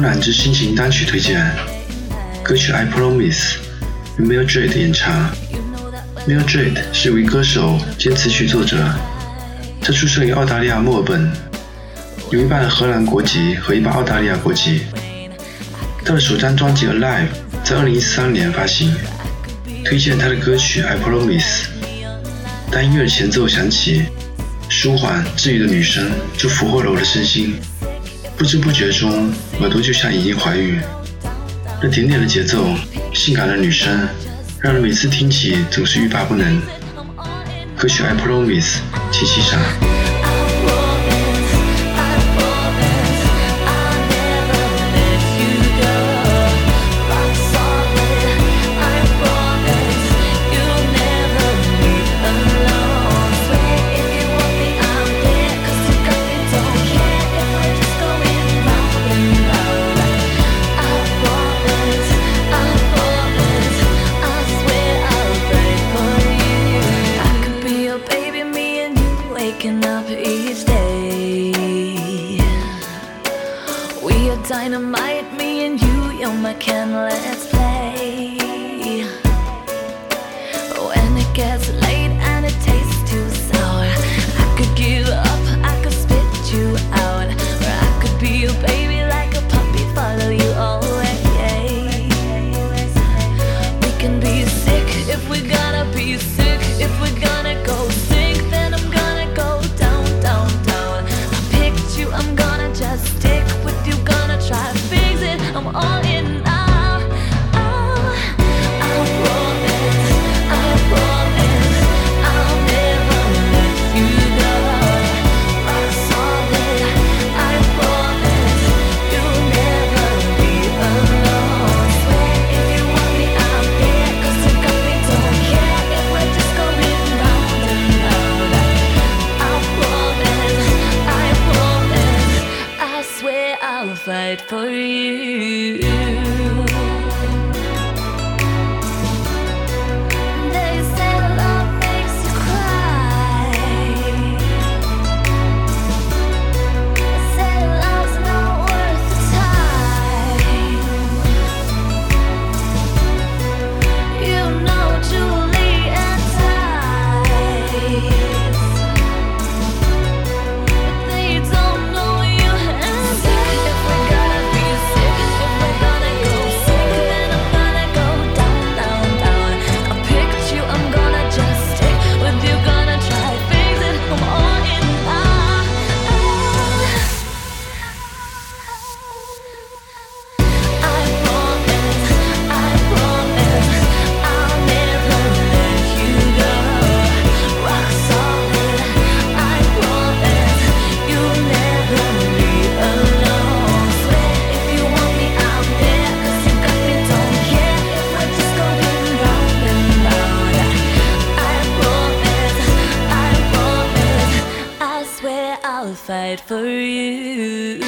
很慵懒之心情单曲推荐，歌曲《I Promise》由 Mildred 演唱。Mildred 是一位歌手兼词曲作者，他出生于澳大利亚墨尔本，有一半荷兰国籍和一半澳大利亚国籍。他的首张专辑《Alive》在2013年发行。推荐他的歌曲《I Promise》。当音乐的前奏响起，舒缓治愈的女声就俘获了我的身心。不知不觉中，耳朵就像已经怀孕。那点点的节奏，性感的女声，让人每次听起总是欲罢不能。歌曲《I Promise》，请欣赏。Waking up each day. We are dynamite, me and you, you're my can, let's play. When it gets for you. I'll fight for you.